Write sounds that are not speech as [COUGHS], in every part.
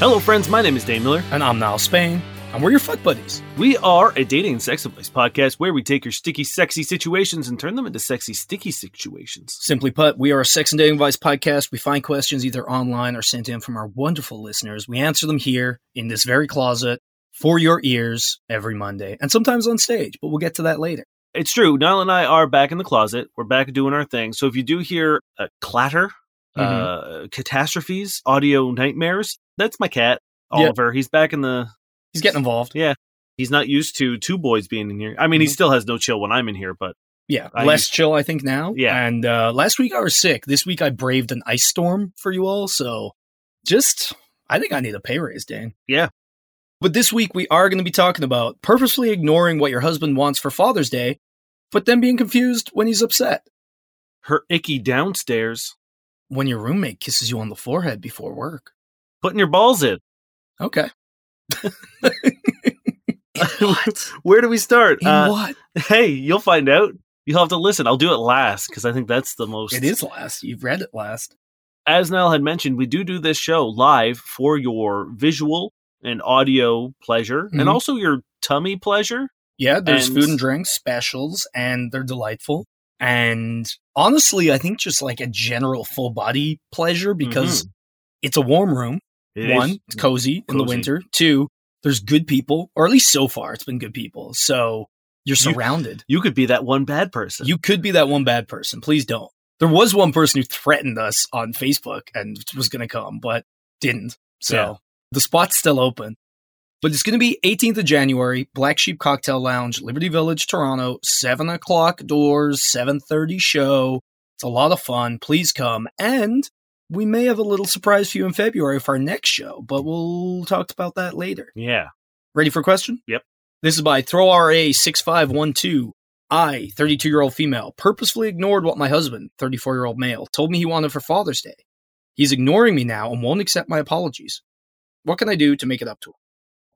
Hello, friends. My name is Dane Miller. And I'm Niall Spain, and we're your fuck buddies. We are a dating and sex advice podcast where we take your sticky, sexy situations and turn them into sexy, sticky situations. Simply put, we are a sex and dating advice podcast. We find questions either online or sent in from our wonderful listeners. We answer them here in this very closet for your ears every Monday, and sometimes on stage, but we'll get to that later. It's true. Niall and I are back in the closet. We're back doing our thing. So if you do hear a clatter, uh, catastrophes, audio nightmares, that's my cat. Oliver. He's back in the. He's getting involved. Yeah. He's not used to two boys being in here. I mean, he Mhm. still has no chill when I'm in here, but Yeah, I less used- chill, I think, now. Yeah. And uh, last week I was sick. This week I braved an ice storm for you all. So just, I think I need a pay raise, Dan. Yeah. But this week we are going to be talking about purposefully ignoring what your husband wants for Father's Day, but then being confused when he's upset. her icky downstairs, When your roommate kisses you on the forehead before work. putting your balls in. Okay. What? [LAUGHS] Where do we start? In Uh, what? Hey, you'll find out. You'll have to listen. I'll do it last because I think that's the most. It is last. You've read it last. As Niall had mentioned, we do do this show live for your visual and audio pleasure Mhm. and also your tummy pleasure. Yeah, there's And- food and drinks specials, and they're delightful. And honestly, I think just like a general full body pleasure because it's a warm room. It One, is- it's cozy, in the winter. Two, there's good people, or at least so far, it's been good people. So you're You- surrounded. You could be that one bad person. You could be that one bad person. Please don't. There was one person who threatened us on Facebook and was going to come, but didn't. So Yeah. the spot's still open. But it's going to be 18th of January, Black Sheep Cocktail Lounge, Liberty Village, Toronto, 7 o'clock doors, 7.30 show. It's a lot of fun. Please come. And we may have a little surprise for you in February for our next show, but we'll talk about that later. yeah. Ready for a question? Yep. This is by ThrowRA6512. I, 32 year old female, purposefully ignored what my husband, 34 year old male, told me he wanted for Father's Day. He's ignoring me now and won't accept my apologies. What can I do to make it up to him?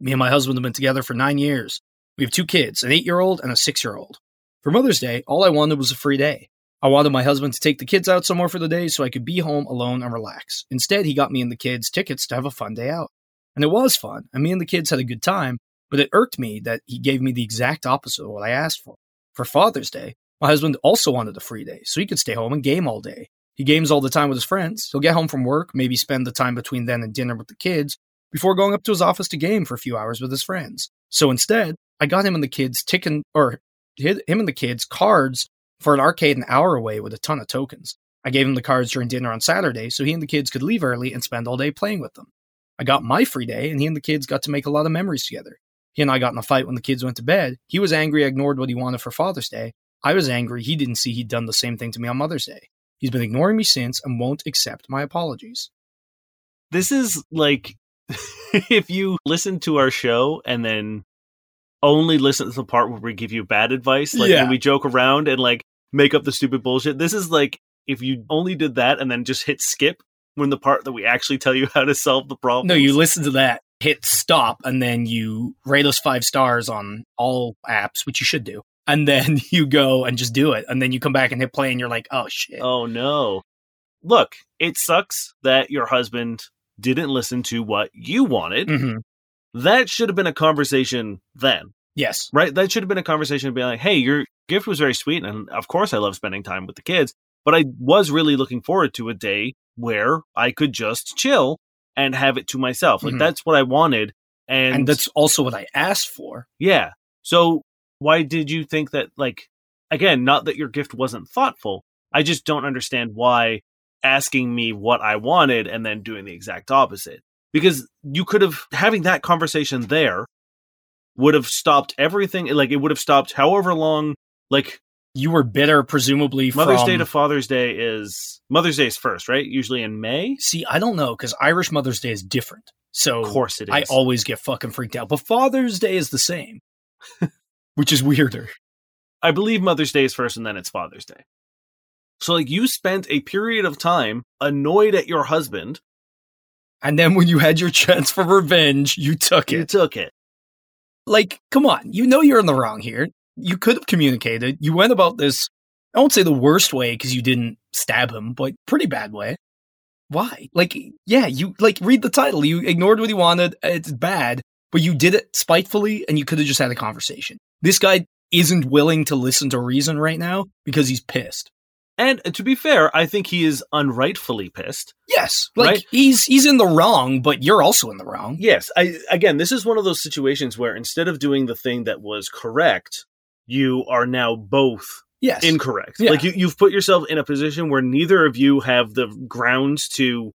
Me and my husband have been together for nine years. We have two kids, an eight year old and a six year old. For Mother's Day, all I wanted was a free day. I wanted my husband to take the kids out somewhere for the day so I could be home alone and relax. Instead, he got me and the kids tickets to have a fun day out. And it was fun, and me and the kids had a good time, but it irked me that he gave me the exact opposite of what I asked for. For Father's Day, my husband also wanted a free day, so he could stay home and game all day. He games all the time with his friends. He'll get home from work, maybe spend the time between then and dinner with the kids, before going up to his office to game for a few hours with his friends. So instead, I got him and the kids ticket or him and the kids cards for an arcade an hour away with a ton of tokens. I gave him the cards during dinner on Saturday so he and the kids could leave early and spend all day playing with them. I got my free day, and he and the kids got to make a lot of memories together. He and I got in a fight when the kids went to bed. He was angry I ignored what he wanted for Father's Day. I was angry he didn't see he'd done the same thing to me on Mother's Day. He's been ignoring me since and won't accept my apologies. This is like [LAUGHS] if you listen to our show and then only listen to the part where we give you bad advice, like Yeah. when we joke around and like make up the stupid bullshit. This is like if you only did that and then just hit skip when the part that we actually tell you [LAUGHS] how to solve the problem. No, you listen to that, hit stop, and then you rate us five stars on all apps, which you should do. And [LAUGHS] then you go and just do it. And then you come back and hit play, and you're like, oh shit. Oh no. Look, it sucks that your husband didn't listen to what you wanted. hmm That should have been a conversation then. Yes. right? That should have been a conversation to be like, hey, your gift was very sweet. And of course, I love spending time with the kids. But I was really looking forward to a day where I could just chill and have it to myself. Like, Mhm. that's what I wanted. And, And that's also what I asked for. yeah. So, why did you think that, like, again, not that your gift wasn't thoughtful. I just don't understand why asking me what I wanted and then doing the exact opposite. Because you could have, having that conversation there would have stopped everything. Like, it would have stopped however long, like, You were bitter, presumably Mother's from. Day to Father's Day is Mother's Day is first, right? Usually in May. See, I don't know because Irish Mother's Day is different. So Of course it is. I always get fucking freaked out. But Father's Day is the same, [LAUGHS] which is weirder. I believe Mother's Day is first, and then it's Father's Day. So like you spent a period of time annoyed at your husband. And then when you had your chance for revenge, you took it. You took it. Like, come on. You know you're in the wrong here. You could have communicated. You went about this, I won't say the worst way because you didn't stab him, but pretty bad way. Why? Like, yeah, you like read the title. You ignored what he wanted. It's bad, but you did it spitefully and you could have just had a conversation. This guy isn't willing to listen to reason right now because he's pissed. And to be fair, I think he is unrightfully pissed. Yes, like Right. he's he's in the wrong, but you're also in the wrong. Yes, I again, this is one of those situations where instead of doing the thing that was correct, you are now both Yes, incorrect. Yeah. Like you, you've put yourself in a position where neither of you have the grounds to,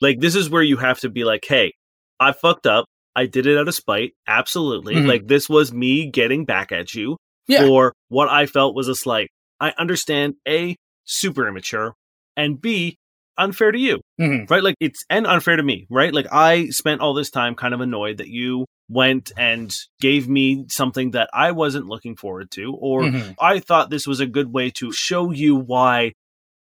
like, this is where you have to be like, hey, I fucked up. I did it out of spite. Absolutely. Mhm. Like, this was me getting back at you Yeah. for what I felt was a slight. I understand A, super immature, and B, unfair to you, Mhm. right? Like, it's, and unfair to me, right? Like, I spent all this time kind of annoyed that you went and gave me something that I wasn't looking forward to, or Mhm. I thought this was a good way to show you why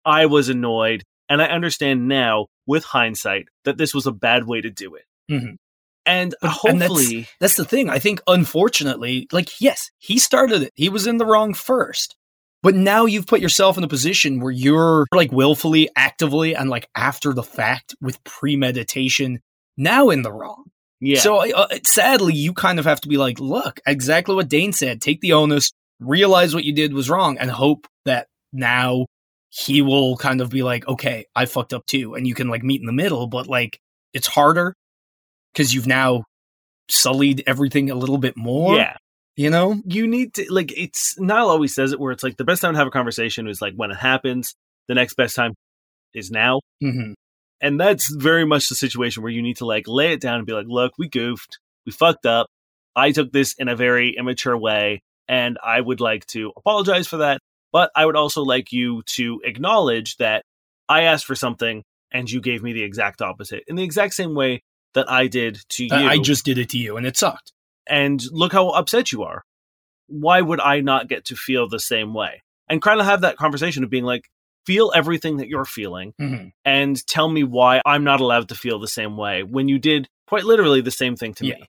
I was annoyed. And I understand now, with hindsight, that this was a bad way to do it. Mhm. And But- and that's- hopefully, That's the thing. I think, unfortunately, like, yes, he started it. He was in the wrong first. But now you've put yourself in a position where you're like willfully, actively, and like after the fact with premeditation, now in the wrong. Yeah. So uh, sadly, you kind of have to be like, look, exactly what Dane said. Take the onus, realize what you did was wrong, and hope that now he will kind of be like, okay, I fucked up too. And you can like meet in the middle, but like it's harder because you've now sullied everything a little bit more. yeah. You know? You need to, like, it's Niall always says it where it's like the best time to have a conversation is like when it happens. The next best time is now. hmm And that's very much the situation where you need to like lay it down and be like, look, we goofed. We fucked up. I took this in a very immature way. And I would like to apologize for that. But I would also like you to acknowledge that I asked for something and you gave me the exact opposite in the exact same way that I did to you. I just did it to you and it sucked. and look how upset you are. Why would I not get to feel the same way? And kind of have that conversation of being like, feel everything that you're feeling Mhm. and tell me why I'm not allowed to feel the same way when you did quite literally the same thing to Yeah. me.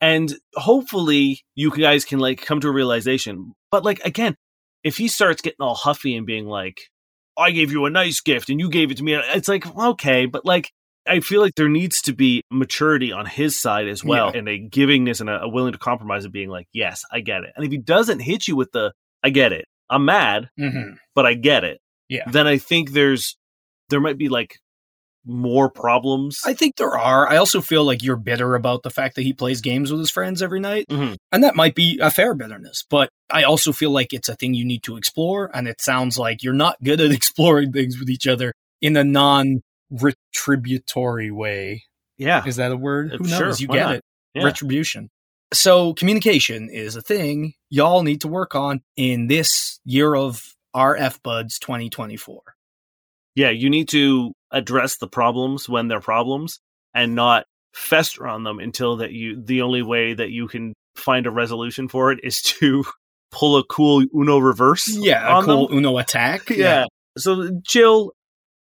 And hopefully you guys can like come to a realization. But like again, if he starts getting all huffy and being like, I gave you a nice gift and you gave it to me, it's like, okay, but like I feel like there needs to be maturity on his side as well Yeah. and a givingness and a, a willing to compromise of being like, yes, I get it. And if he doesn't hit you with the I get it, I'm mad, Mhm. but I get it. Yeah. Then I think there's there might be like more problems. I think there are. I also feel like you're bitter about the fact that he plays games with his friends every night. Mhm. And that might be a fair bitterness, but I also feel like it's a thing you need to explore. And it sounds like you're not good at [LAUGHS] exploring things with each other in a non retributory way. Yeah. Is that a word? Who sure, knows? You get not? it. Yeah. Retribution. So communication is a thing y'all need to work on in this year of RF Buds 2024. Yeah, you need to address the problems when they're problems and not fester on them until that you the only way that you can find a resolution for it is [LAUGHS] to pull a cool Uno reverse. Yeah, a cool them. Uno attack. [LAUGHS] Yeah. So chill.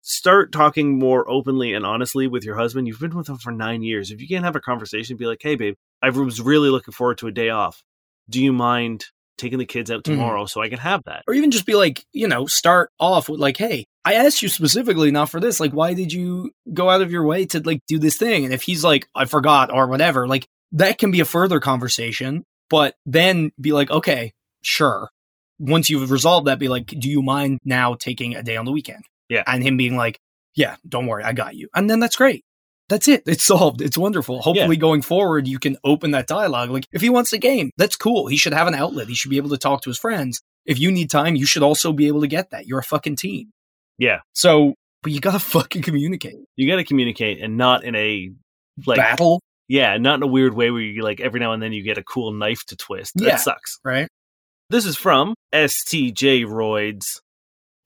Start talking more openly and honestly with your husband. You've been with him for nine years. If you can't have a conversation, be like, "Hey, babe, I was really looking forward to a day off. Do you mind taking the kids out Mhm. tomorrow so I can have that?" or even just be like, you know, start off with like, hey, I asked you specifically not for this. Like, why did you go out of your way to like do this thing? And if he's like, I forgot or whatever, like that can be a further conversation. But then be like, okay, sure. Once you've resolved that, be like, do you mind now taking a day on the weekend? Yeah. And him being like, yeah, don't worry, I got you. And then that's great. That's it. It's solved. It's wonderful. Hopefully, going forward, you can open that dialogue. Like, if he wants a game, that's cool. He should have an outlet. He should be able to talk to his friends if you need time, you should also be able to get that. You're a fucking team. Yeah. So, but you gotta [LAUGHS] fucking communicate. You got to communicate and not in a like Battle, Yeah, not in a weird way where you like every now and then you get a cool knife to twist. Yeah. That sucks. right? This is from STJ Roids.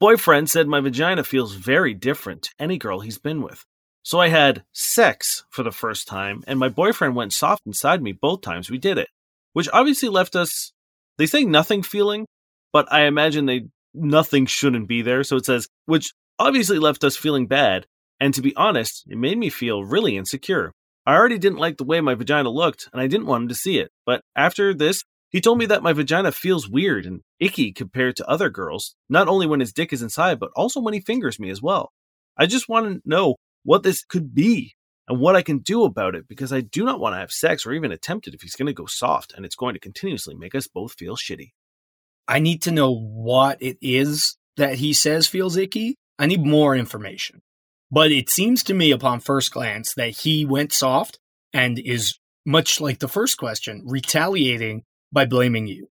Boyfriend said my vagina feels very different to any girl he's been with. So I had sex for the first time, and my boyfriend went soft inside me both times we did it, which obviously left us, they say nothing feeling, but I imagine they nothing shouldn't be there. So it says, which obviously left us feeling bad. And to be honest, it made me feel really insecure. I already didn't like the way my vagina looked, and I didn't want him to see it. But after this, he told me that my vagina feels weird and icky compared to other girls, not only when his dick is inside, but also when he fingers me as well. I just want to know what this could be and what I can do about it because I do not want to have sex or even attempt it if he's going to go soft and it's going to continuously make us both feel shitty. I need to know what it is that he says feels icky. I need more information. But it seems to me upon first glance that he went soft and is much like the first question, retaliating by blaming you.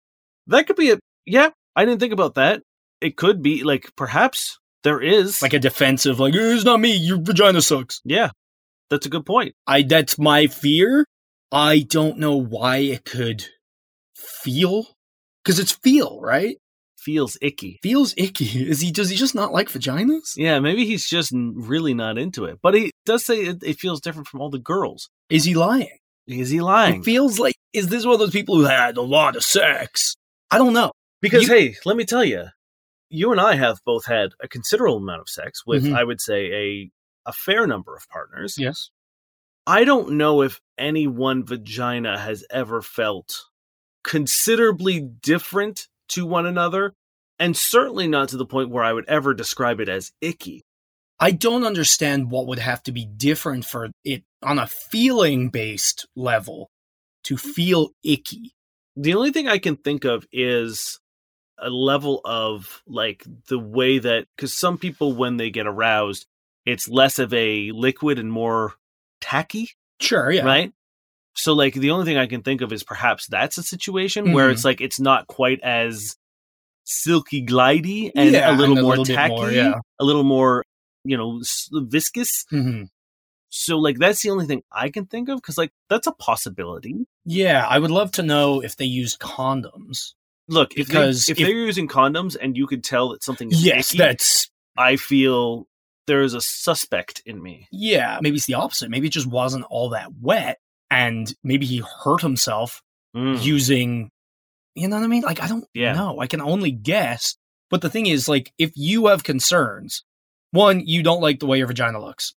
That could be a, yeah, I didn't think about that. It could be like perhaps there is, Like a defensive, like, "Eh, it's not me, your vagina sucks. yeah, that's a good point. I that's my fear. I don't know why it could feel because it's feel, right? Feels icky. Feels icky. [LAUGHS] Is he does he just not like vaginas? Yeah, maybe he's just really not into it. But he does say it, it feels different from all the girls. Is he lying? Is he lying? It feels like is this one of those people who had a lot of sex? I don't know. Because You- hey, let me tell you, you and I have both had a considerable amount of sex with, Mhm. I would say, a a fair number of partners. Yes. I don't know if any one vagina has ever felt considerably different to one another, and certainly not to the point where I would ever describe it as icky. I don't understand what would have to be different for it on a feeling based level to feel icky. The only thing I can think of is a level of like the way that because some people when they get aroused, it's less of a liquid and more tacky, Sure, yeah. right? So like the only thing I can think of is perhaps that's a situation where Mhm. it's like it's not quite as silky glidey and Yeah, a little and a more little tacky, more, yeah. a little more you know s- viscous. Mhm. So like that's the only thing I can think of because like that's a possibility. Yeah, I would love to know if they used condoms. Look, if, Because they, if, if- they're using condoms and you could tell that something is Yes, icky, that's I feel there is a suspect in me. yeah. Maybe it's the opposite. Maybe it just wasn't all that wet, and maybe he hurt himself Mm. using. You know what I mean? Like I don't Yeah. know. I can only guess. But the thing is, like, if you have concerns, one, you don't like the way your vagina looks.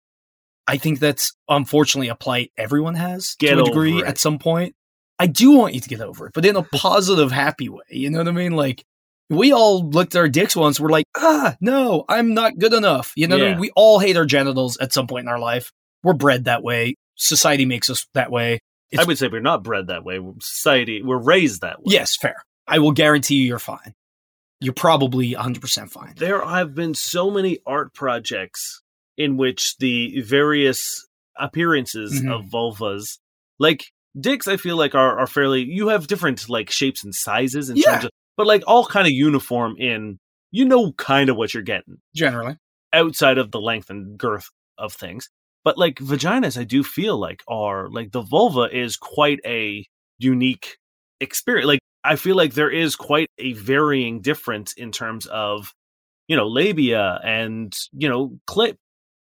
I think that's unfortunately a plight everyone has Get to a degree at some point. I do want you to get over it, but in a [LAUGHS] positive, happy way. You know what I mean? Like, we all looked at our dicks once. We're like, ah, no, I'm not good enough. You know what I mean? We all hate our genitals at some point in our life. We're bred that way. Society makes us that way. I would say we're not bred that way. Society, we're raised that way. Yes, fair. I will guarantee you you're fine. You're probably 100% fine. There have been so many art projects in which the various appearances Mhm. of vulvas, like dicks, I feel like are, are fairly. You have different like shapes and sizes in Yeah. terms of, but like all kind of uniform in. You know, kind of what you're getting Generally. outside of the length and girth of things. But like vaginas, I do feel like are like the vulva is quite a unique experience. Like I feel like there is quite a varying difference in terms of you know labia and you know clit.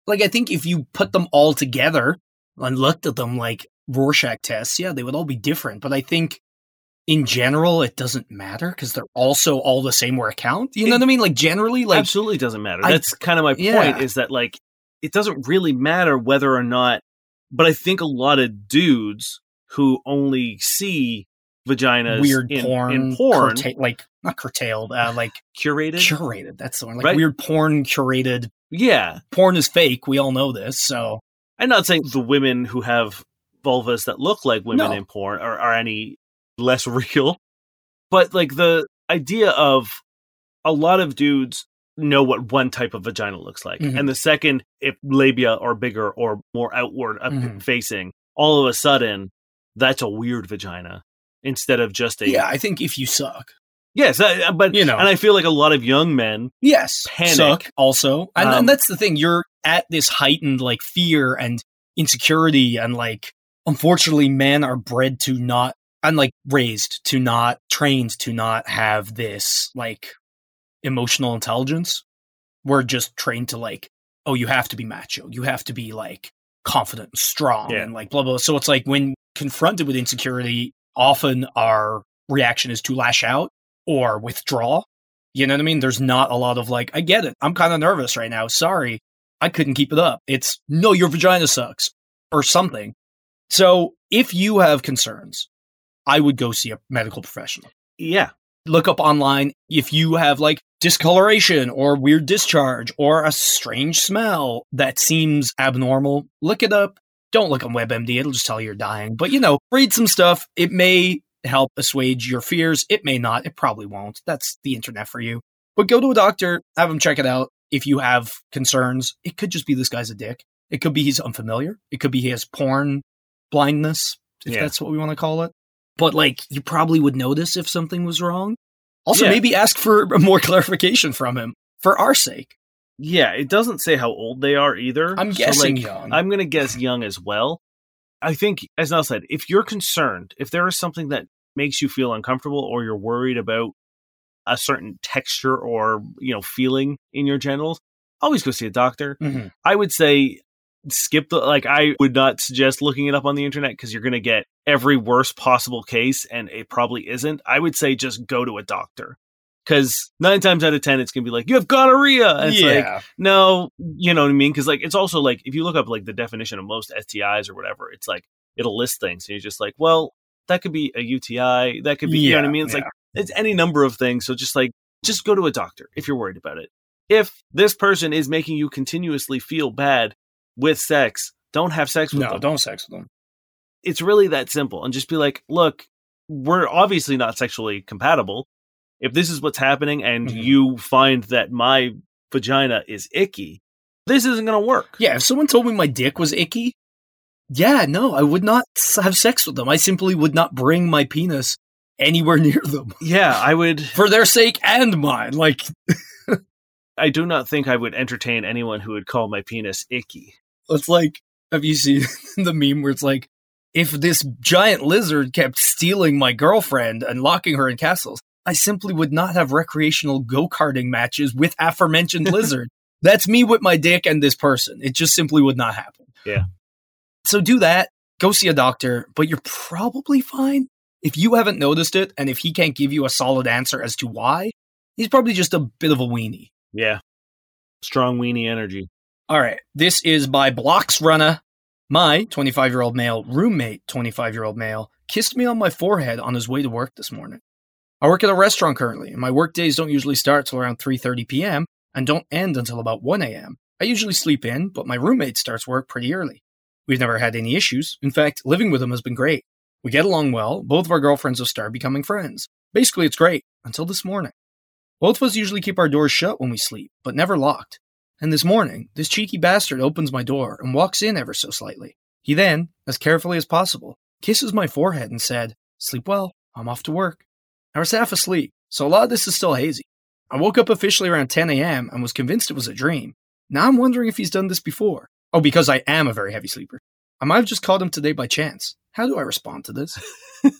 Like, I think if you put them all together and looked at them like Rorschach tests, yeah, they would all be different. But I think in general, it doesn't matter because they're also all the same where it count. You know what I mean? Like, generally, like, Absolutely doesn't matter. I- That's kind of my point. Is that like it doesn't really matter whether or not. But I think a lot of dudes who only see vaginas weird in, porn, in porn curta- like, not curtailed, uh, like curated. curated. That's the one. Like, Right. weird porn curated. Yeah, Porn is fake. We all know this. So, I'm not saying the women who have vulvas that look like women No. in porn are, are any less [LAUGHS] real, but like the idea of a lot of dudes know what one type of vagina looks like, Mhm. and the second, if labia are bigger or more outward Mhm. facing, all of a sudden that's a weird vagina instead of just a yeah, I think if you suck, yes, I- but You know. and I feel like a lot of young men yes, Panic. suck also, and, Um, and that's the thing. You're at this heightened like fear and insecurity, and like unfortunately, men are bred to not and like raised to not trained to not have this like emotional intelligence. We're just trained to like, oh, you have to be macho, you have to be like confident, and strong, Yeah. and like blah blah. So it's like when confronted with insecurity, often our reaction is to lash out or withdraw You know what I mean? There's not a lot of like, I get it. I'm kind of nervous right now. Sorry. I couldn't keep it up. It's no, your vagina sucks or something. So if you have concerns, I would go see a medical professional. Yeah. Look up online if you have like discoloration or weird discharge or a strange smell that seems abnormal. Look it up. Don't look on WebMD. It'll just tell you you're dying. But you know, read some stuff. It may help assuage your fears. It may not. It probably won't. That's the internet for you. But go to a doctor, have him check it out. If you have concerns, it could just be this guy's a dick. It could be he's unfamiliar. It could be he has porn blindness, if Yeah. that's what we want to call it. But like, you probably would notice if something was wrong. Also, Yeah. maybe ask for [LAUGHS] more clarification from him for our sake. Yeah. It doesn't say how old they are either. I'm So, guessing like, young. I'm going to guess young as well. I think, as Niall said, if you're concerned, if there is something that makes you feel uncomfortable or you're worried about a certain texture or, you know, feeling in your genitals, always go see a doctor. Mhm. I would say skip the like I would not suggest looking it up on the internet because you're going to get every worst possible case and it probably isn't. I would say just go to a doctor. Cuz 9 times out of 10 it's going to be like you have gonorrhea. And it's like no, you know what I mean? Cuz like it's also like if you look up like the definition of most STIs or whatever, it's like it'll list things and you're just like, well, that could be a UTI, that could be you know what I mean? It's yeah. like it's any number of things. So just like just go to a doctor if you're worried about it. If this person is making you continuously feel bad with sex, don't have sex with no, them. don't sex with them. It's really that simple. And just be like, look, we're obviously not sexually compatible. If this is what's happening and Mhm. you find that my vagina is icky, this isn't going to work. Yeah, if someone told me my dick was icky, yeah, no, I would not have sex with them. I simply would not bring my penis anywhere [LAUGHS] near them Yeah, I would. for their sake and mine. Like, I do not think I would entertain anyone who would call my penis icky. it's like, have you seen [LAUGHS] the meme where it's like, if this giant lizard kept stealing my girlfriend and locking her in castles, I simply would not have recreational go karting matches with aforementioned [LAUGHS] lizard. That's me with my dick and this person. It just simply would not happen. Yeah. So do that. Go see a doctor, but you're probably fine. If you haven't noticed it and if he can't give you a solid answer as to why, he's probably just a bit of a weenie. Yeah. Strong weenie energy. All right. This is by Blocks Runner. My 25 year old male roommate, 25 year old male, kissed me on my forehead on his way to work this morning. I work at a restaurant currently, and my work days don't usually start till around 3:30 p.m. and don't end until about 1 a.m. I usually sleep in, but my roommate starts work pretty early. We've never had any issues. In fact, living with him has been great. We get along well. Both of our girlfriends have started becoming friends. Basically, it's great until this morning. Both of us usually keep our doors shut when we sleep, but never locked. And this morning, this cheeky bastard opens my door and walks in ever so slightly. He then, as carefully as possible, kisses my forehead and said, Sleep well, I'm off to work. I was half asleep, so a lot of this is still hazy. I woke up officially around 10 a.m. and was convinced it was a dream. Now I'm wondering if he's done this before. Oh, because I am a very heavy sleeper. I might have just caught him today by chance. How do I respond to this? [LAUGHS]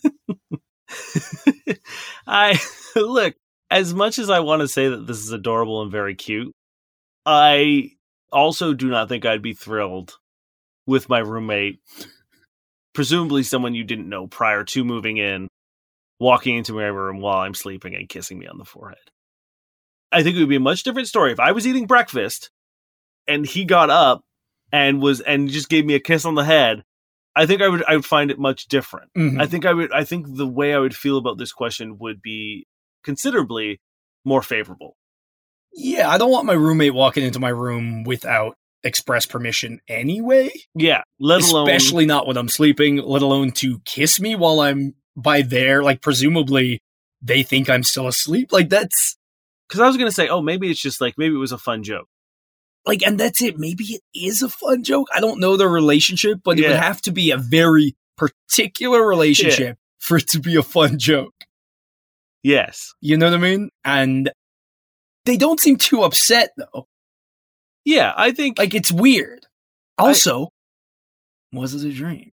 I [LAUGHS] look, as much as I want to say that this is adorable and very cute, I also do not think I'd be thrilled with my roommate, presumably someone you didn't know prior to moving in, walking into my room while I'm sleeping and kissing me on the forehead. I think it would be a much different story if I was eating breakfast and he got up and was and just gave me a kiss on the head. I think I would I would find it much different. Mhm. I think I would I think the way I would feel about this question would be considerably more favorable. Yeah, I don't want my roommate walking into my room without express permission anyway. Yeah, let alone Especially not when I'm sleeping, let alone to kiss me while I'm by there. Like, presumably, they think I'm still asleep. Like, that's because I was gonna say, oh, maybe it's just like maybe it was a fun joke. like, and that's it. Maybe it is a fun joke. I don't know their relationship, but it would have to be a very particular relationship for it to be a fun joke. Yes, You know what I mean? And they don't seem too upset, though. yeah, I think Like, it's weird. Also, was it a dream?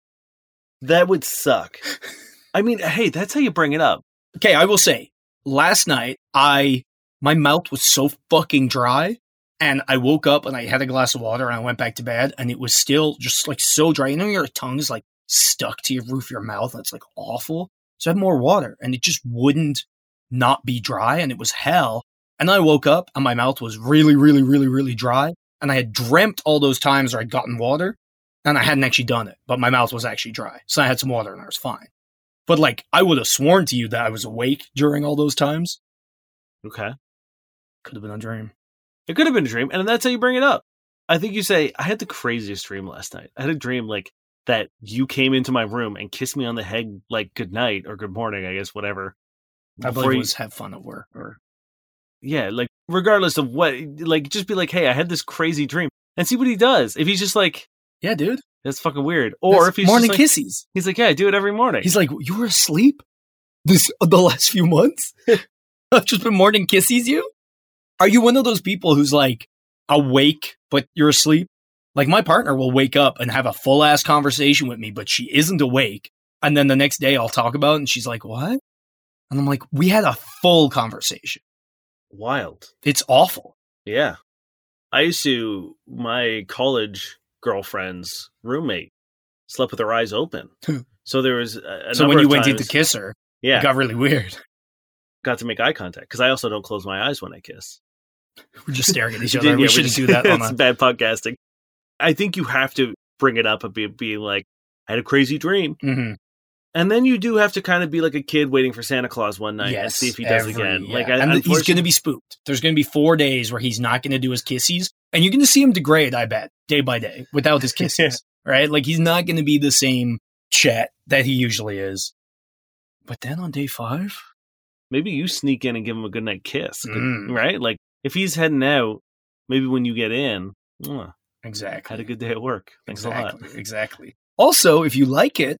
that would suck. [LAUGHS] I mean, hey, that's how you bring it up. okay, I will say, last night I my mouth was so fucking dry, and I woke up and I had a glass of water and I went back to bed, and it was still just like so dry. You know, your tongue is like stuck to your roof of your mouth, and it's like awful. So I had more water, and it just wouldn't not be dry, and it was hell. And I woke up and my mouth was really, really, really, really dry. And I had dreamt all those times where I'd gotten water and I hadn't actually done it, but my mouth was actually dry. So I had some water and I was fine. But like, I would have sworn to you that I was awake during all those times. Okay. Could have been a dream. It could have been a dream, and that's how you bring it up. I think you say, I had the craziest dream last night. I had a dream like that you came into my room and kissed me on the head like good night or good morning, I guess, whatever. I believe you- was have fun at work or yeah, like regardless of what like just be like, Hey, I had this crazy dream and see what he does. If he's just like, yeah, dude. that's fucking weird. Or That's if he's morning just like, kisses. he's like, Yeah, I do it every morning. He's like, you were asleep this uh, the last few months. [LAUGHS] I've just been morning kisses you. Are you one of those people who's like awake but you're asleep? Like my partner will wake up and have a full ass conversation with me, but she isn't awake. And then the next day I'll talk about it and she's like, what? And I'm like, we had a full conversation. Wild. It's awful. Yeah. I used to my college girlfriend's roommate slept with her eyes open. So there was a, so when you went in to kiss her, yeah, it got really weird. got to make eye contact because I also don't close my eyes when I kiss. We're just staring at each [LAUGHS] other. did- we yeah, shouldn't do that on it's a bad podcasting. I think you have to bring it up and be, be like, I had a crazy dream. Mhm. And then you do have to kind of be like a kid waiting for Santa Claus one night and Yes, see if he does every- again. yeah. Like, I, he's going to be spooked. There's going to be four days where he's not going to do his kisses, and you're going to see him degrade. I bet day by day without his [LAUGHS] kisses. right? Like he's not going to be the same chat that he usually is. But then on day five, maybe you sneak in and give him a good night kiss, Mm. right? Like if he's heading out, maybe when you get in, "Mwah, exactly. had a good day at work. Thanks a lot. exactly. Exactly. Also, if you like it,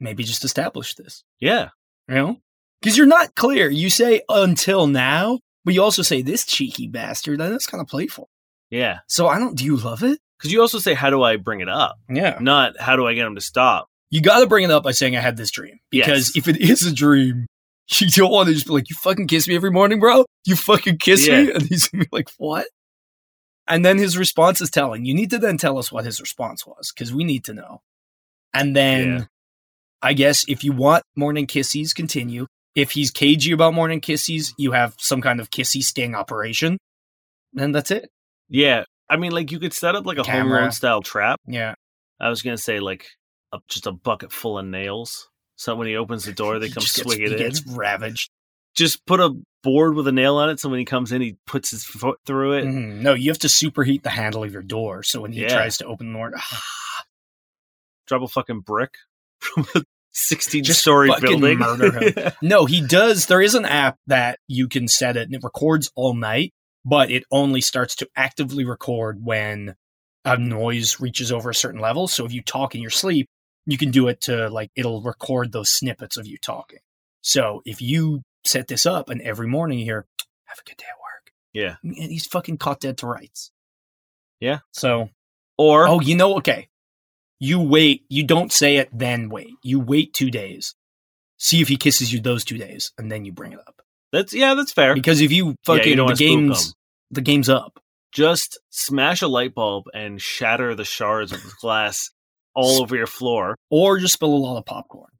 maybe just establish this. Yeah. You know, because you're not clear. You say until now, but you also say this cheeky bastard. And that's kind of playful. Yeah. So I don't. Do you love it? Because you also say, how do I bring it up? Yeah. Not how do I get him to stop? you got to bring it up by saying I had this dream because Yes. if it is a dream, [LAUGHS] you don't want to just be like, "You fucking kiss me every morning, bro. You fucking kiss me," and he's gonna be like, "What?" And then his response is telling. You need to then tell us what his response was because we need to know. And then, Yeah. I guess if you want morning kissies, continue. If he's cagey about morning kissies, you have some kind of kissy sting operation. Then that's it. Yeah. I mean, like you could set up like a home Camera. alone style trap. Yeah. I was gonna say like a, just a bucket full of nails. So when he opens the door, they come swing it he in. gets ravaged. Just put a board with a nail on it, so when he comes in, he puts his foot through it. Mhm. No, you have to superheat the handle of your door. So when he Yeah. tries to open the door, [SIGHS] Drop a fucking brick [LAUGHS] from a sixteen Just story fucking building. murder him. [LAUGHS] no, he does. There is an app that you can set it and it records all night, but it only starts to actively record when a noise reaches over a certain level. So if you talk in your sleep, you can do it to like, it'll record those snippets of you talking. So if you set this up and every morning you hear, have a good day at work. Yeah. And he's fucking caught dead to rights. Yeah. So or Oh, you know, okay. You wait. You don't say it, then wait. You wait two days. See if he kisses you those two days, and then you bring it up. that's yeah, that's fair. Because if you Yeah, fucking you don't the game's the game's up. Just smash a light bulb and shatter the shards of glass all over your floor. Or just spill a lot of popcorn.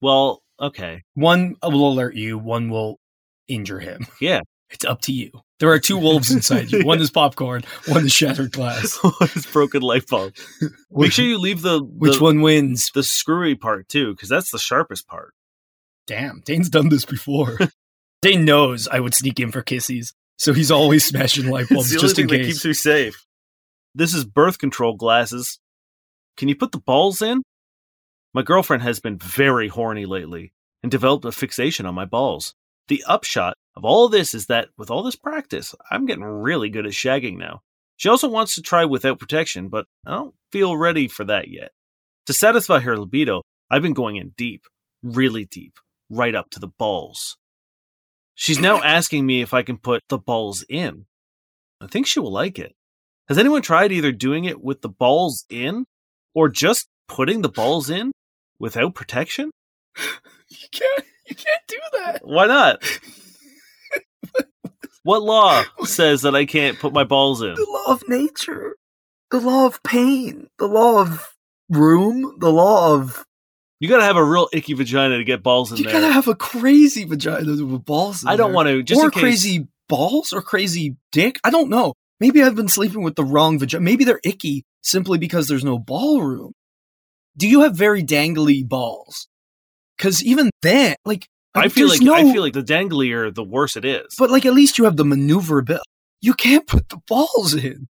Well, okay, One will alert you, one will injure him. yeah. [LAUGHS] It's up to you. There are two wolves inside you. One is popcorn, one is shattered glass. [LAUGHS] one is broken light bulb? Make sure you leave the, Which one wins? the screwy part too, because that's the sharpest part. Damn, Dane's done this before. [LAUGHS] Dane knows I would sneak in for kissies, so he's always smashing light bulbs the just in case. keeps me safe. This is birth control glasses. Can you put the balls in? My girlfriend has been very horny lately and developed a fixation on my balls. The upshot of all this is that with all this practice, I'm getting really good at shagging now. She also wants to try without protection, but I don't feel ready for that yet. To satisfy her libido, I've been going in deep, really deep, right up to the balls. She's now [COUGHS] asking me if I can put the balls in. I think she will like it. Has anyone tried either doing it with the balls in or just putting the balls in without protection? You can't, you can't do that. Why not? [LAUGHS] what law [LAUGHS] says that I can't put my balls in? The law of nature, the law of pain, the law of room, the law of. You gotta have a real icky vagina to get balls in You there. You gotta have a crazy vagina with balls. In I don't there. want to. Just or in case, crazy balls or crazy dick? I don't know. Maybe I've been sleeping with the wrong vagina. Maybe they're icky simply because there's no ballroom. Do you have very dangly balls? Because even then, like, I feel like no, I feel like the danglier, the worse it is. but like at least you have the maneuverability. You can't put the balls in.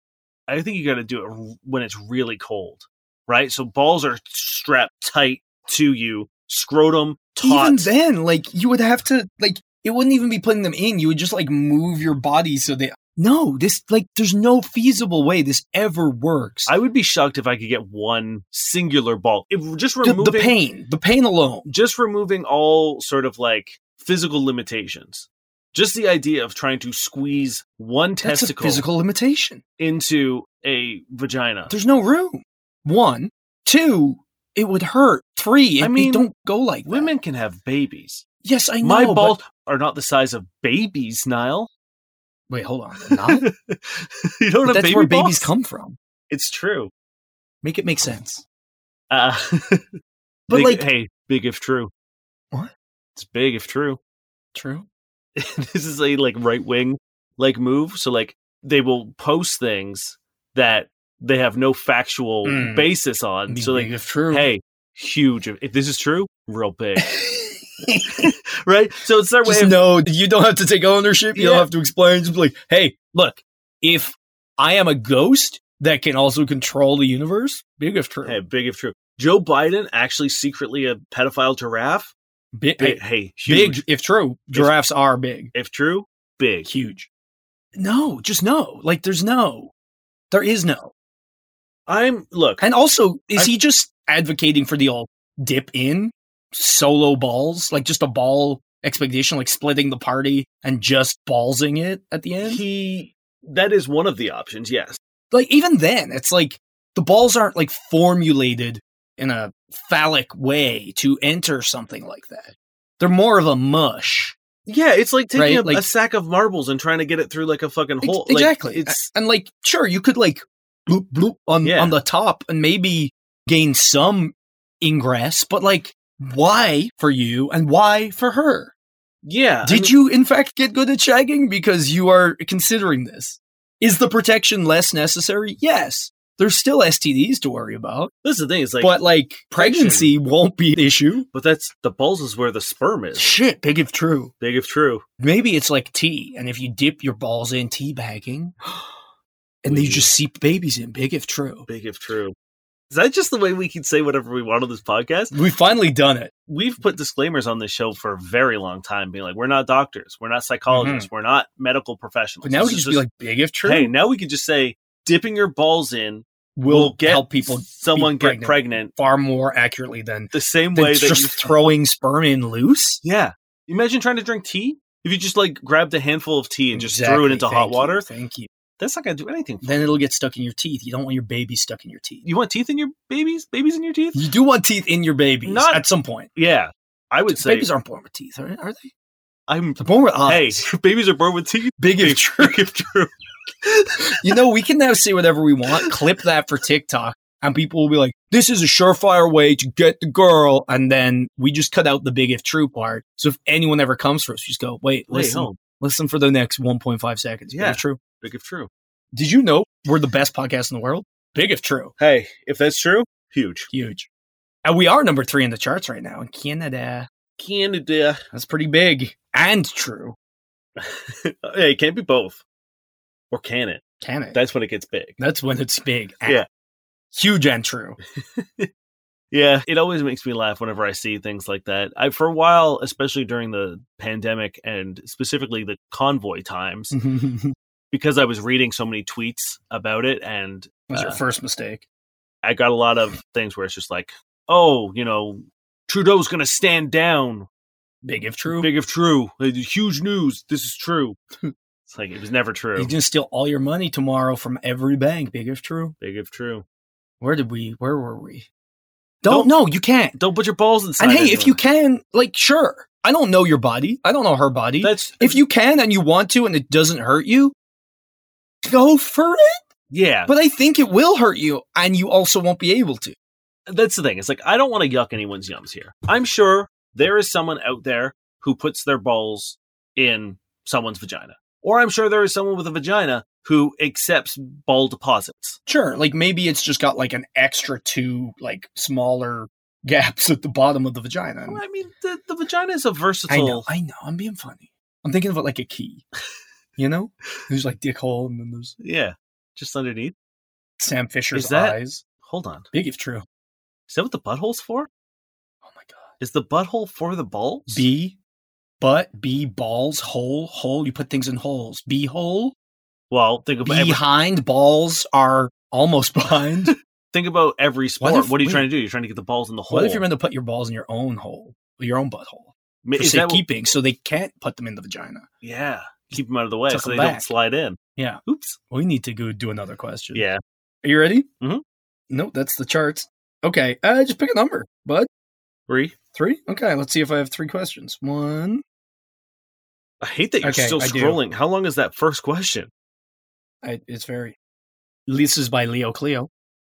I think you got to do it when it's really cold, right? So balls are strapped tight to you, scrotum taut. Even then, like you would have to like it wouldn't even be putting them in. You would just like move your body so they. No, this like there's no feasible way this ever works. I would be shocked if I could get one singular ball. If just the, removing the pain, the pain alone. just removing all sort of like physical limitations. Just the idea of trying to squeeze one That's testicle physical limitation. into a vagina. There's no room. One, two, it would hurt. Three, I mean, don't go like that. Women can have babies. Yes, I know. My but- balls are not the size of babies, Niall. Wait, hold on. Not? [LAUGHS] you don't But have that's baby where balls? babies come from. It's true. Make it make sense. Uh, [LAUGHS] But big- like, hey, big if true. What? It's big if true. true. [LAUGHS] this is a like right wing like move. So like they will post things that they have no factual Mm. basis on. Be So like, if true. hey, huge. If this is true, real big, [LAUGHS] right? So it's their way just of know you don't have to take ownership. You Yeah. don't have to explain. Just be like, hey, look, if I am a ghost that can also control the universe, big if true. hey, big if true. Joe Biden actually secretly a pedophile giraffe. Big, Big, hey, huge. big if true. Giraffes are big, If true, big. huge. No, just no. Like, there's no. There is no. I'm look. And also, is I- he just advocating for the old dip in solo balls, like just a ball expectation, like splitting the party and just ballsing it at the end? He that is one of the options. Yes. like even then it's like the balls aren't like formulated in a phallic way to enter something like that they're more of a mush Yeah, it's like taking Right, a, like- a sack of marbles and trying to get it through like a fucking hole. Like, exactly it's and like sure you could like bloop bloop on Yeah. on the top and maybe gain some ingress but like why for you and why for her yeah. did you in fact get good at shagging because you are considering this is the protection less necessary yes there's still stds to worry about This is the thing. It's like, but like pregnancy won't be an issue. but that's the balls is where the sperm is. Shit, big if true. Big if true. Maybe it's like tea, and if you dip your balls in tea bagging, [GASPS] and Ooh. just seep babies in, big if true. Big if true. Is that just the way we can say whatever we want on this podcast? We've finally done it. We've put disclaimers on this show for a very long time, being like, we're not doctors, we're not psychologists, we're not medical professionals. Mm-hmm. But now we can just be like, big if true. hey, now we can just say dipping your balls in we'll, will get help people someone be get pregnant. pregnant far more accurately than, the same than way that just throwing sperm in loose. Yeah. Imagine trying to drink tea. If you just like grabbed a handful of tea and just threw it into Thank hot you. water, Thank you. That's not going to do anything. Then it'll get stuck in your teeth. You don't want your baby stuck in your teeth. you want teeth in your babies? Babies in your teeth? You do want teeth in your babies Not- at some point. Yeah. I would say babies aren't born with teeth, are, are they? I'm They're born with eyes. Hey, [LAUGHS] babies are born with teeth. big if Big true. if true. [LAUGHS] You know, we can now say whatever we want, clip that for TikTok, and people will be like, this is a surefire way to get the girl. And then we just cut out the big if true part. So if anyone ever comes for us, just go, wait, Wait, listen, listen for the next 1.5 seconds. Big Yeah. true. Big if true. Did you know we're the best podcast in the world? Big if true. Hey, if that's true, huge. Huge. And we are number three in the charts right now in Canada. Canada. That's pretty big and true. [LAUGHS] hey, it can't be both. Or can it? Canada. That's when it gets big. That's when it's big. and Yeah. Huge and true. [LAUGHS] Yeah, it always makes me laugh whenever I see things like that. I for a while, especially during the pandemic and specifically the convoy times, was [LAUGHS] because I was reading so many tweets about it and it was your Uh, first mistake. I got a lot of things where it's just like, oh, you know, Trudeau's going to stand down. Big if true. Big if true. Huge news. This is true. [LAUGHS] it's like it was never true. He's gonna steal all your money tomorrow from every bank. Big if true. Big if true. Where did we? Where were we? Don't- Don't no, you can't. Don't put your balls inside. And hey, if you can, like, sure. I don't know your body. I don't know her body. that's if you can and you want to, and it doesn't hurt you, go for it. yeah, But I think it will hurt you, and you also won't be able to. that's the thing. It's like I don't want to yuck anyone's yums here. I'm sure there is someone out there who puts their balls in someone's vagina. Or I'm sure there is someone with a vagina who accepts ball deposits. Sure, like maybe it's just got like an extra two like smaller gaps at the bottom of the vagina. Well, I mean, the, the vagina is a versatile. know, I know. I'm being funny. I'm thinking of it like a key. [LAUGHS] You know, there's like dick hole, and then there's Yeah, just underneath. Sam Fisher's Is that- eyes. Hold on. Big if true. Is that what the butthole's for? Oh my god. Is the butthole for the balls? B, butt, B, balls, hole, hole. You put things in holes. B hole. Well, think about every, Behind balls are almost [LAUGHS] behind. think about every sport. if- what are you wait. trying to do? You're trying to get the balls in the hole. what if you're meant to put your balls in your own hole, your own butthole, for is that what- so they can't put them in the vagina? yeah, keep them out of the way Tuck so they 'em don't slide in. Yeah. Oops. We need to go do another question. Yeah. Are you ready? Mhm. Nope, that's the charts. Okay, uh, just pick a number, bud. Three. Three? Okay, let's see if I have three questions. One. I hate that you're Okay, still scrolling. How long is that first question? I, it's very. This is by Leo Cleo.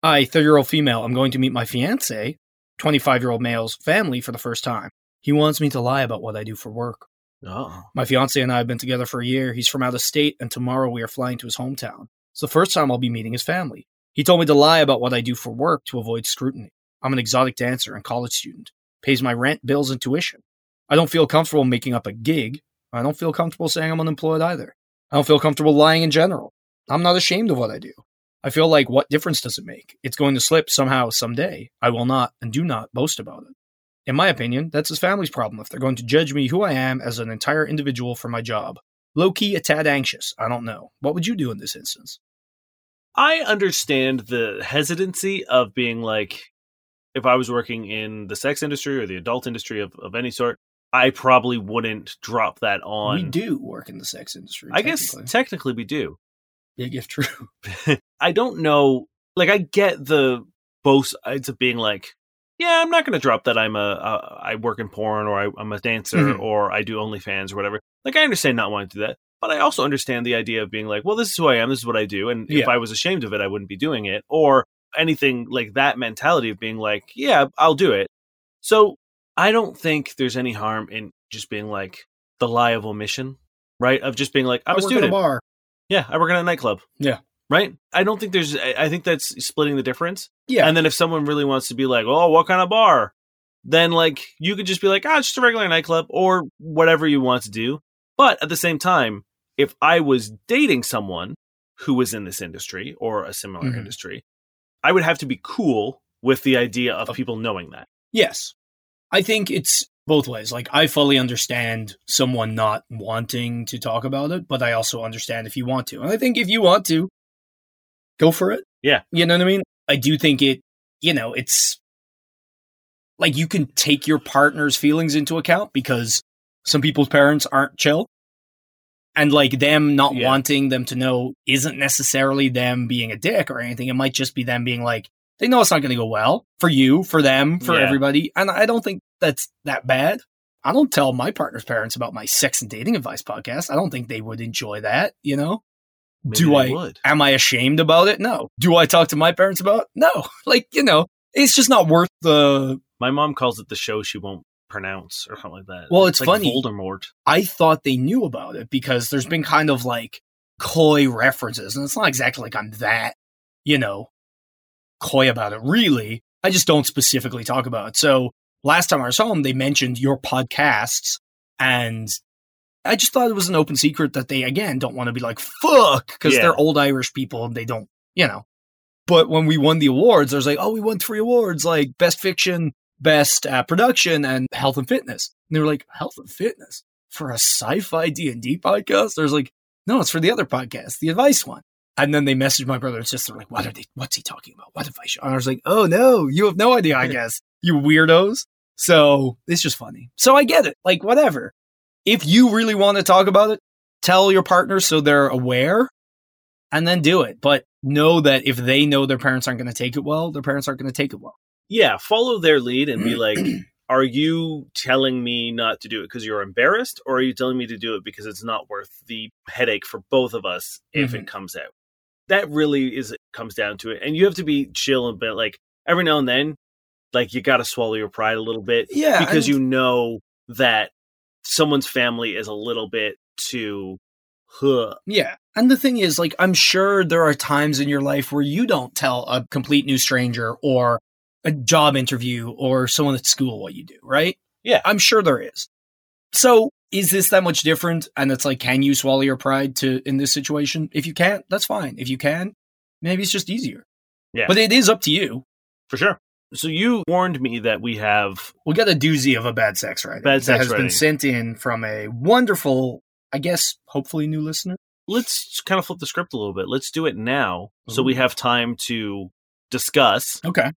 I, 30 year old female, I'm going to meet my fiance, 25 year old male's family for the first time. He wants me to lie about what I do for work. Oh, My fiance and I have been together for a year. He's from out of state, and tomorrow we are flying to his hometown. It's the first time I'll be meeting his family. He told me to lie about what I do for work to avoid scrutiny. I'm an exotic dancer and college student. Pays my rent, bills, and tuition. I don't feel comfortable making up a gig. I don't feel comfortable saying I'm unemployed either. I don't feel comfortable lying in general. I'm not ashamed of what I do. I feel like what difference does it make? It's going to slip somehow someday. I will not and do not boast about it. In my opinion, that's his family's problem if they're going to judge me who I am as an entire individual for my job. Low key, a tad anxious. I don't know. What would you do in this instance? I understand the hesitancy of being like, if I was working in the sex industry or the adult industry of, of any sort, I probably wouldn't drop that on. we do work in the sex industry. I guess technically. we do. big if true. [LAUGHS] I don't know. Like, I get the both sides of being like, yeah, I'm not going to drop that I'm a, a I work in porn or I, I'm a dancer Mhm. or I do OnlyFans or whatever. Like, I understand not wanting to do that, but I also understand the idea of being like, well, this is who I am, this is what I do, and if I was ashamed of it, I wouldn't be doing it, or anything like that mentality of being like, yeah, I'll do it. So I don't think there's any harm in just being like the lie of omission, right? Of just being like, I'm I a student. bar. Yeah, I work in a nightclub. Yeah. Right? I don't think there's, I think that's splitting the difference. Yeah. And then if someone really wants to be like, oh, what kind of bar? Then like you could just be like, ah, it's just a regular nightclub or whatever you want to do. But at the same time, if I was dating someone who was in this industry or a similar Mhm. industry, I would have to be cool with the idea Of- people knowing that. Yes. I think it's both ways. Like, I fully understand someone not wanting to talk about it, but I also understand if you want to. And I think if you want to, go for it. Yeah. You know what I mean? I do think it, you know, it's like you can take your partner's feelings into account because some people's parents aren't chill. And like them not Yeah. wanting them to know isn't necessarily them being a dick or anything. It might just be them being like, they know it's not going to go well for you, for them, for Yeah. everybody. And I don't think that's that bad. I don't tell my partner's parents about my sex and dating advice podcast. I don't think they would enjoy that, you know? Maybe Do I- would. Am I ashamed about it? No. Do I talk to my parents about it? No. [LAUGHS] Like, you know, it's just not worth the. My mom calls it the show she won't pronounce or something like that. Well, it's like funny. Voldemort. I thought they knew about it because there's been kind of like coy references. And it's not exactly like I'm that, you know, coy about it, really. I just don't specifically talk about it. So last time I was home, they mentioned your podcasts. And I just thought it was an open secret that they, again, don't want to be like, fuck, because Yeah. they're old Irish people and they don't, you know. But when we won the awards, there's like, oh, we won three awards, like best fiction, best uh, production, and health and fitness. And they were like, health and fitness for a sci-fi D and D podcast? There's like, no, it's for the other podcast, the advice one. And then they messaged my brother and sister like, what are they? What's he talking about? What advice? And I was like, oh no, you have no idea. I [LAUGHS] guess you weirdos. So it's just funny. So I get it. Like whatever. If you really want to talk about it, tell your partner so they're aware, and then do it. But know that if they know their parents aren't going to take it well, their parents aren't going to take it well. Yeah, follow their lead and be [CLEARS THROAT] like, are you telling me not to do it because you're embarrassed, or are you telling me to do it because it's not worth the headache for both of us if Mm-hmm. it comes out? That really is comes down to it, and you have to be chill and bit like every now and then, like you got to swallow your pride a little bit Yeah, because and- you know that someone's family is a little bit too huh. Yeah. And the thing is, like, I'm sure there are times in your life where you don't tell a complete new stranger or a job interview or someone at school what you do, right? Yeah. I'm sure there is. So is this that much different? And it's like, can you swallow your pride to in this situation? If you can't, that's fine. If you can, maybe it's just easier. Yeah. But it is up to you. For sure. So you warned me that we have We got a doozy of a bad sex writing Bad that has writing. been sent in from a wonderful, I guess, hopefully new listener. let's kind of flip the script a little bit. Let's do it now so we have time to discuss Okay.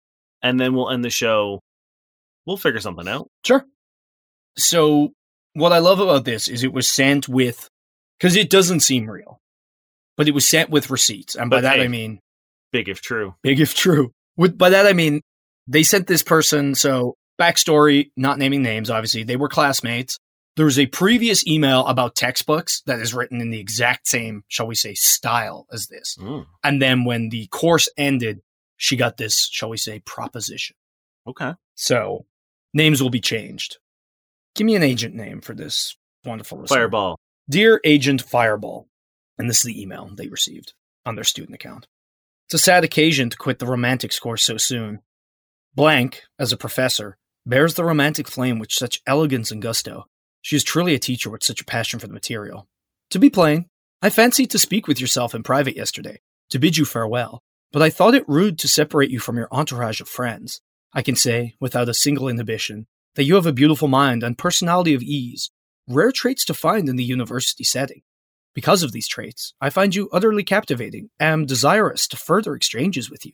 and then we'll end the show. We'll figure something out. Sure. So, what I love about this is it was sent with, because it doesn't seem real, but it was sent with receipts. And by But that hey. I mean, Big if true. big if true. With, by that I mean, they sent this person, so backstory, not naming names, obviously, they were classmates. There was a previous email about textbooks that is written in the exact same, shall we say, style as this. Mm, And then when the course ended, she got this, shall we say, proposition. okay. So names will be changed. Give me an agent name for this wonderful listener. Fireball. Dear Agent Fireball. And this is the email they received on their student account. It's a sad occasion to quit the romantics course so soon. Blank, as a professor, bears the romantic flame with such elegance and gusto. She is truly a teacher with such a passion for the material. To be plain, I fancied to speak with yourself in private yesterday, to bid you farewell, but I thought it rude to separate you from your entourage of friends. I can say, without a single inhibition, that you have a beautiful mind and personality of ease, rare traits to find in the university setting. Because of these traits, I find you utterly captivating and am desirous to further exchanges with you.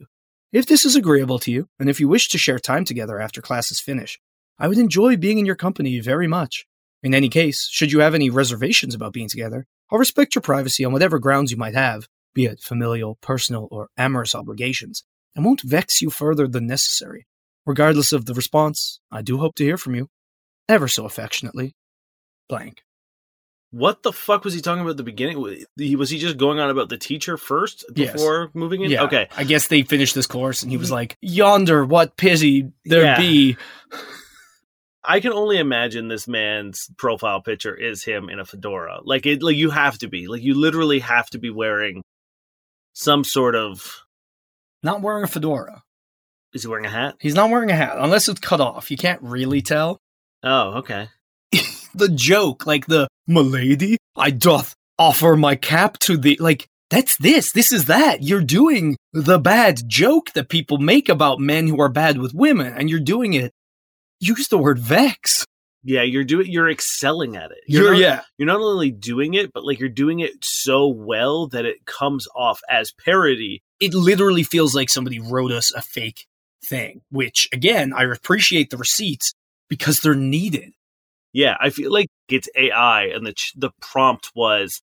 If this is agreeable to you, and if you wish to share time together after classes finish, I would enjoy being in your company very much. In any case, should you have any reservations about being together, I'll respect your privacy on whatever grounds you might have, be it familial, personal, or amorous obligations, and won't vex you further than necessary. Regardless of the response, I do hope to hear from you. Ever so affectionately. Blank. What the fuck was he talking about at the beginning? Was he, was he just going on about the teacher first Yes. before moving in? Yeah. Okay. I guess they finished this course and he was like, Yonder, what pity there Yeah. be. I can only imagine this man's profile picture is him in a fedora. Like it like you have to be. Like you literally have to be wearing some sort of Not wearing a fedora. is he wearing a hat? He's not wearing a hat, unless it's cut off. You can't really tell. Oh, okay. The joke, like the Milady, I doth offer my cap to the like that's this. This is that. You're doing the bad joke that people make about men who are bad with women, and you're doing it. Use the word vex. Yeah, you're doing you're excelling at it. You're, not, yeah. you're not only doing it, but like you're doing it so well that it comes off as parody. it literally feels like somebody wrote us a fake thing, which again, I appreciate the receipts because they're needed. Yeah, I feel like it's AI, and the ch- the prompt was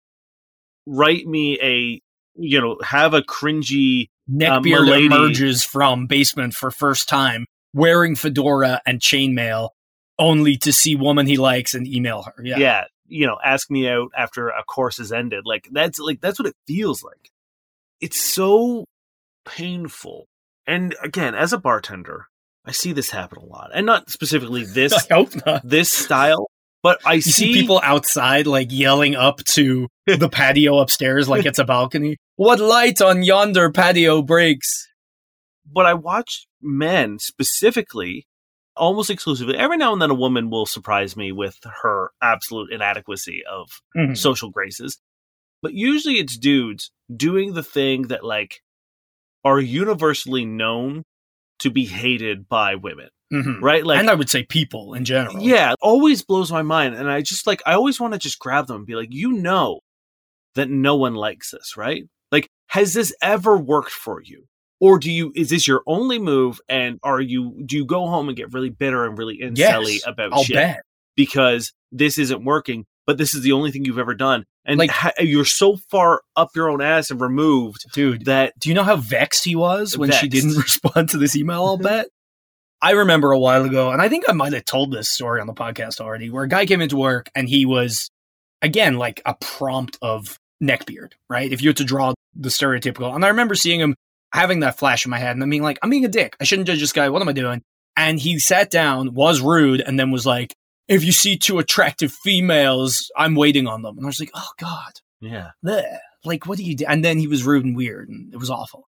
write me a you know have a cringy uh, Neckbeard milady. emerges from basement for first time, wearing fedora and chainmail, only to see woman he likes and email her. Yeah. yeah. you know ask me out after a course has ended like that's like that's what it feels like it's so painful and again as a bartender i see this happen a lot and not specifically [LAUGHS] this I hope not. this style but i You see people outside like yelling up to [LAUGHS] the patio upstairs like it's a balcony. What light on yonder patio breaks? but I watch men specifically, almost exclusively. Every now and then, a woman will surprise me with her absolute inadequacy of Mhm. social graces, but usually it's dudes doing the thing that like are universally known to be hated by women, Mhm. right? Like, and I would say people in general. yeah, always blows my mind, and I just like I always want to just grab them and be like, you know, that no one likes this, right? Like, has this ever worked for you? Or do you is this your only move and are you do you go home and get really bitter and really incelly Yes, about I'll shit bet. because this isn't working, but this is the only thing you've ever done. And Like- ha- you're so far up your own ass and removed Dude, that Do you know how vexed he was when she didn't [LAUGHS] respond to this email? I'll bet. I remember a while ago, and I think I might have told this story on the podcast already, where a guy came into work and he was, again, like a prompt of neckbeard, right? If you had to draw the stereotypical. And I remember seeing him having that flash in my head and I'm being like, I'm being a dick. I shouldn't judge this guy. What am I doing? And he sat down, was rude, and then was like, if you see two attractive females, I'm waiting on them. And I was like, oh God. Yeah. Like, what do you do? And then he was rude and weird, and it was awful.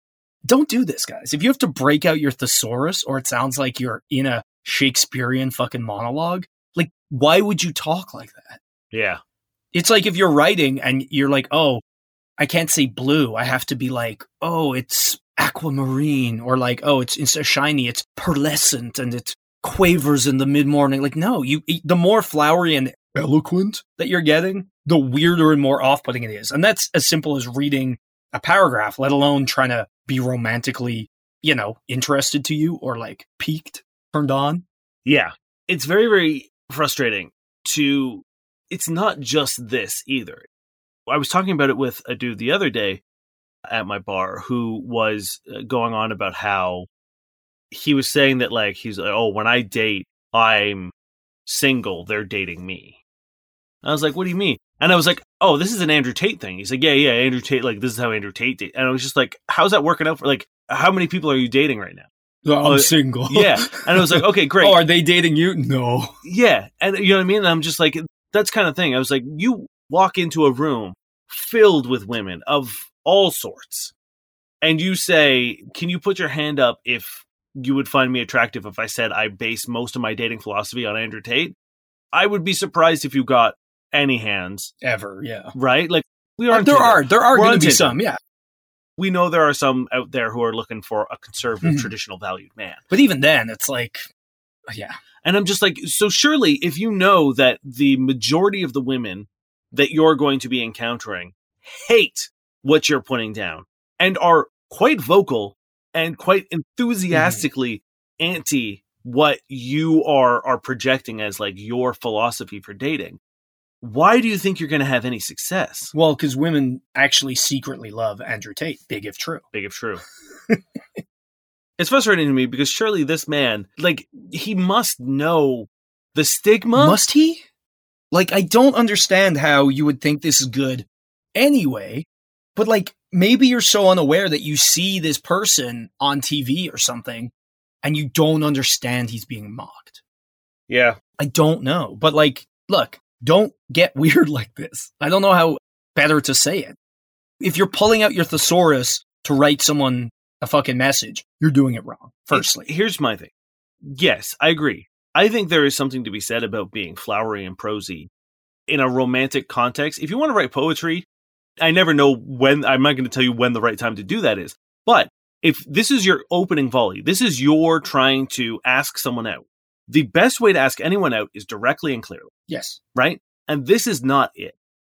Don't do this, guys. If you have to break out your thesaurus, or it sounds like you're in a Shakespearean fucking monologue, like, why would you talk like that? Yeah. It's like if you're writing and you're like, oh, I can't say blue. I have to be like, oh, it's aquamarine, or like, oh, it's instead of shiny, it's pearlescent, and it quavers in the mid morning. Like, no, you the more flowery and eloquent that you're getting, the weirder and more off putting it is. And that's as simple as reading a paragraph, let alone trying to be romantically, you know, interested to you or like peaked, turned on. Yeah. It's very, very frustrating to, it's not just this either. I was talking about it with a dude the other day at my bar who was uh, going on about how he was saying that, like, he's like, oh, when I date, I'm single, they're dating me. I was like, what do you mean? And I was like, oh, this is an Andrew Tate thing. He's like, yeah, yeah, Andrew Tate, like, this is how Andrew Tate date. And I was just like, how's that working out for, like, how many people are you dating right now? I'm Oh, single. Yeah. And I was like, okay, [LAUGHS] great. Oh, are they dating you? No. Yeah. And you know what I mean? And I'm just like, that's kind of thing. I was like, you walk into a room filled with women of all sorts, and you say, can you put your hand up if you would find me attractive if I said I base most of my dating philosophy on Andrew Tate? I would be surprised if you got any hands, Ever, yeah. right? Like, we are. on there Tinder. are there are going to be Tinder. some, yeah. We know there are some out there who are looking for a conservative, Mhm. traditional valued man. But even then, it's like, yeah, And I'm just like, so surely if you know that the majority of the women that you're going to be encountering hate what you're putting down and are quite vocal and quite mm-hmm. enthusiastically anti what you are are projecting as like your philosophy for dating. Why do you think you're going to have any success? well, because women actually secretly love Andrew Tate, big if true. Big if true. [LAUGHS] it's frustrating to me because surely this man, like, he must know the stigma. Must he? Like, I don't understand how you would think this is good anyway, but like, maybe you're so unaware that you see this person on TV or something and you don't understand he's being mocked. yeah. I don't know. But like, look, don't get [LAUGHS] weird like this. I don't know how better to say it. If you're pulling out your thesaurus to write someone a fucking message, you're doing it wrong. Firstly. here's my thing. Yes, I agree. I think there is something to be said about being flowery and prosy in a romantic context. If you want to write poetry, I never know when, I'm not going to tell you when the right time to do that is. But if this is your opening volley, this is your trying to ask someone out, the best way to ask anyone out is directly and clearly, yes. right? And this is not it.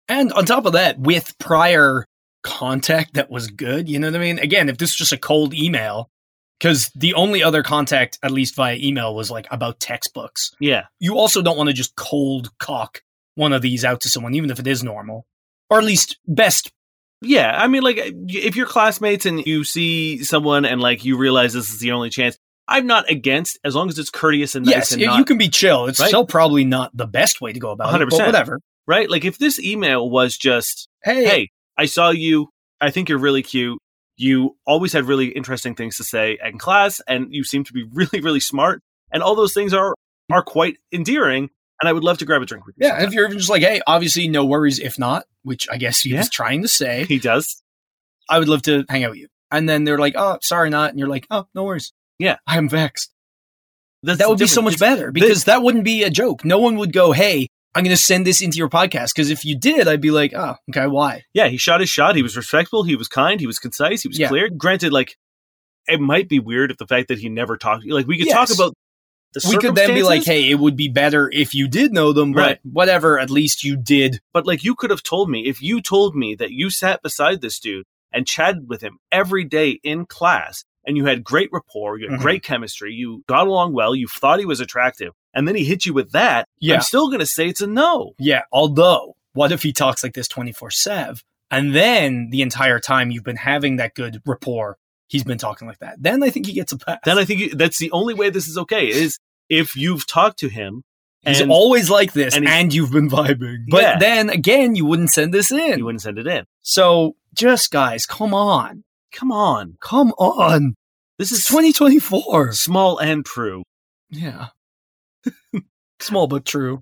And on top of that, with prior contact that was good, you know what I mean? Again, if this was just a cold email, because the only other contact, at least via email, was like about textbooks. Yeah. You also don't want to just cold cock one of these out to someone, even if it is normal. Or at least best. Yeah, I mean, like, if you're classmates and you see someone and like you realize this is the only chance, I'm not against as long as it's courteous and nice yes, and you can be chill. It's Right? still probably not the best way to go about it, but 100%. whatever. right. Like, if this email was just, Hey, "Hey, I saw you. I think you're really cute. You always had really interesting things to say in class, and you seem to be [LAUGHS] really, really smart, and all those things are are quite endearing." And I would love to grab a drink with you. yeah, sometime." if you're even just like, hey, obviously no worries if not, which I guess he Yeah. was trying to say, he does. I would love to hang out with you. And then they're like, oh, sorry, not. And you're like, oh, no worries. Yeah. I'm vexed. That's that would be so much better because that wouldn't be a joke. No one would go, hey, I'm going to send this into your podcast. Because if you did, I'd be like, oh, okay, why? Yeah, he shot his shot. He was respectful. He was kind. He was concise. He was Yeah. clear. Granted, like it might be weird if the fact that he never talked. Like we could Yes. talk about the We could then be like, hey, it would be better if you did know them, but Right. whatever, at least you did. but like you could have told me if you told me that you sat beside this dude and chatted with him every day in class and you had great rapport, you had Mhm. great chemistry, you got along well, you thought he was attractive, and then he hit you with that. Yeah. I'm still going to say it's a no. Yeah. Although, what if he talks like this 24 7? And then the entire time you've been having that good rapport, he's been talking like that. Then I think he gets a pass. Then I think you, that's the only way this is okay is if you've talked to him He's and always like this, and and, you've been vibing. But Yeah. then again, you wouldn't send this in. you wouldn't send it in. So just guys, come on. Come on. Come on. This is 2024. small and true. Yeah. [LAUGHS] Small but true.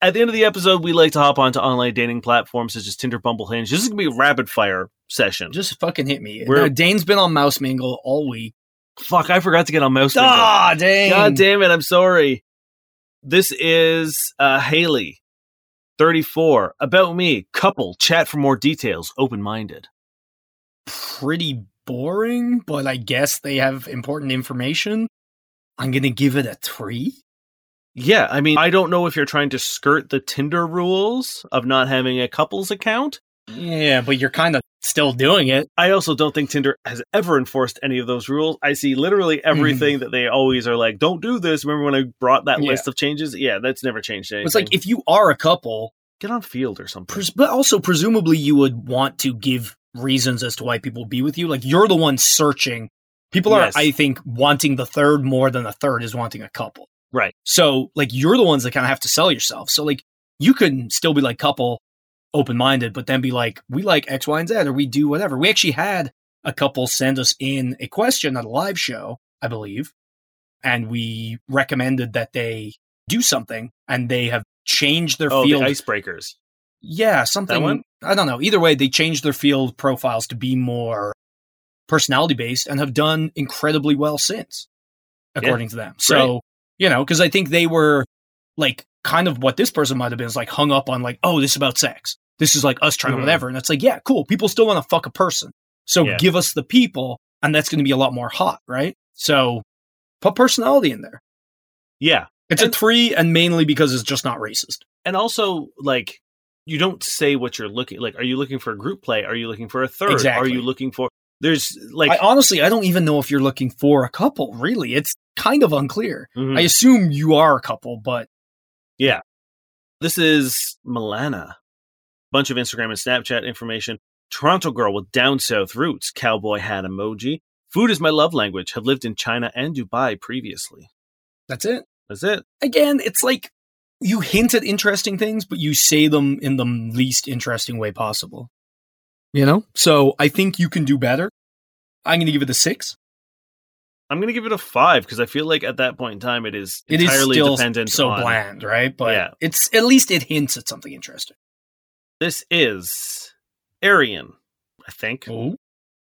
At the end of the episode, we like to hop onto online dating platforms such as Tinder, Bumble, Hinge. This is gonna be a rapid fire session. Just fucking hit me. We're- Now, Dane's been on Mouse Mingle all week. Fuck, I forgot to get on mouse. Mingle. Ah, dang. God damn it, I'm sorry. This is uh Haley, 34. About me, couple, chat for more details, open minded. Pretty boring, but I guess they have important information. I'm gonna give it a three. Yeah, I mean, I don't know if you're trying to skirt the Tinder rules of not having a couples account. Yeah, but you're kind of still doing it. I also don't think Tinder has ever enforced any of those rules. I see literally mm-hmm. everything that they always are like, don't do this. Remember when I brought that Yeah. list of changes? Yeah, that's never changed anything. It's like if you are a couple, get on Feeld or something. pres- but also presumably you would want to give reasons as to why people be with you. Like you're the one searching. People are, Yes. I think, wanting the third more than the third is wanting a couple. Right. So like you're the ones that kind of have to sell yourself. So like you can still be like couple open minded, but then be like, we like X, Y, and Z, or we do whatever. We actually had a couple send us in a question at a live show, I believe, and we recommended that they do something, and they have changed their oh, Feeld. the icebreakers. yeah, something. I don't know. Either way, they changed their Feeld profiles to be more personality based and have done incredibly well since, according to them. So, you know, because I think they were like kind of what this person might have been is like hung up on like, oh, this is about sex. This is like us trying Mhm. to whatever. And it's like, yeah, cool. People still want to fuck a person. So Yeah. give us the people, and that's going to be a lot more hot, right? So put personality in there. Yeah. It's And- a three, and mainly because it's just not racist. And also, like, you don't say what you're looking like. Are you looking for a group play? Are you looking for a third? Exactly. Are you looking for there's like I honestly, I don't even know if you're looking for a couple. Really, it's kind of unclear. Mhm. I assume you are a couple, but yeah, This is Milana. Bunch of Instagram and Snapchat information. Toronto girl with down south roots. Cowboy hat emoji. Food is my love language. Have lived in China and Dubai previously. that's it. That's it. Again, it's like you hint at interesting things, but you say them in the least interesting way possible. You know? So I think you can do better. I'm going to give it a six. I'm gonna give it a five because I feel like at that point in time it is It is entirely still dependent so on bland, right? But Yeah. it's at least it hints at something interesting. this is Arian, I think. Oh,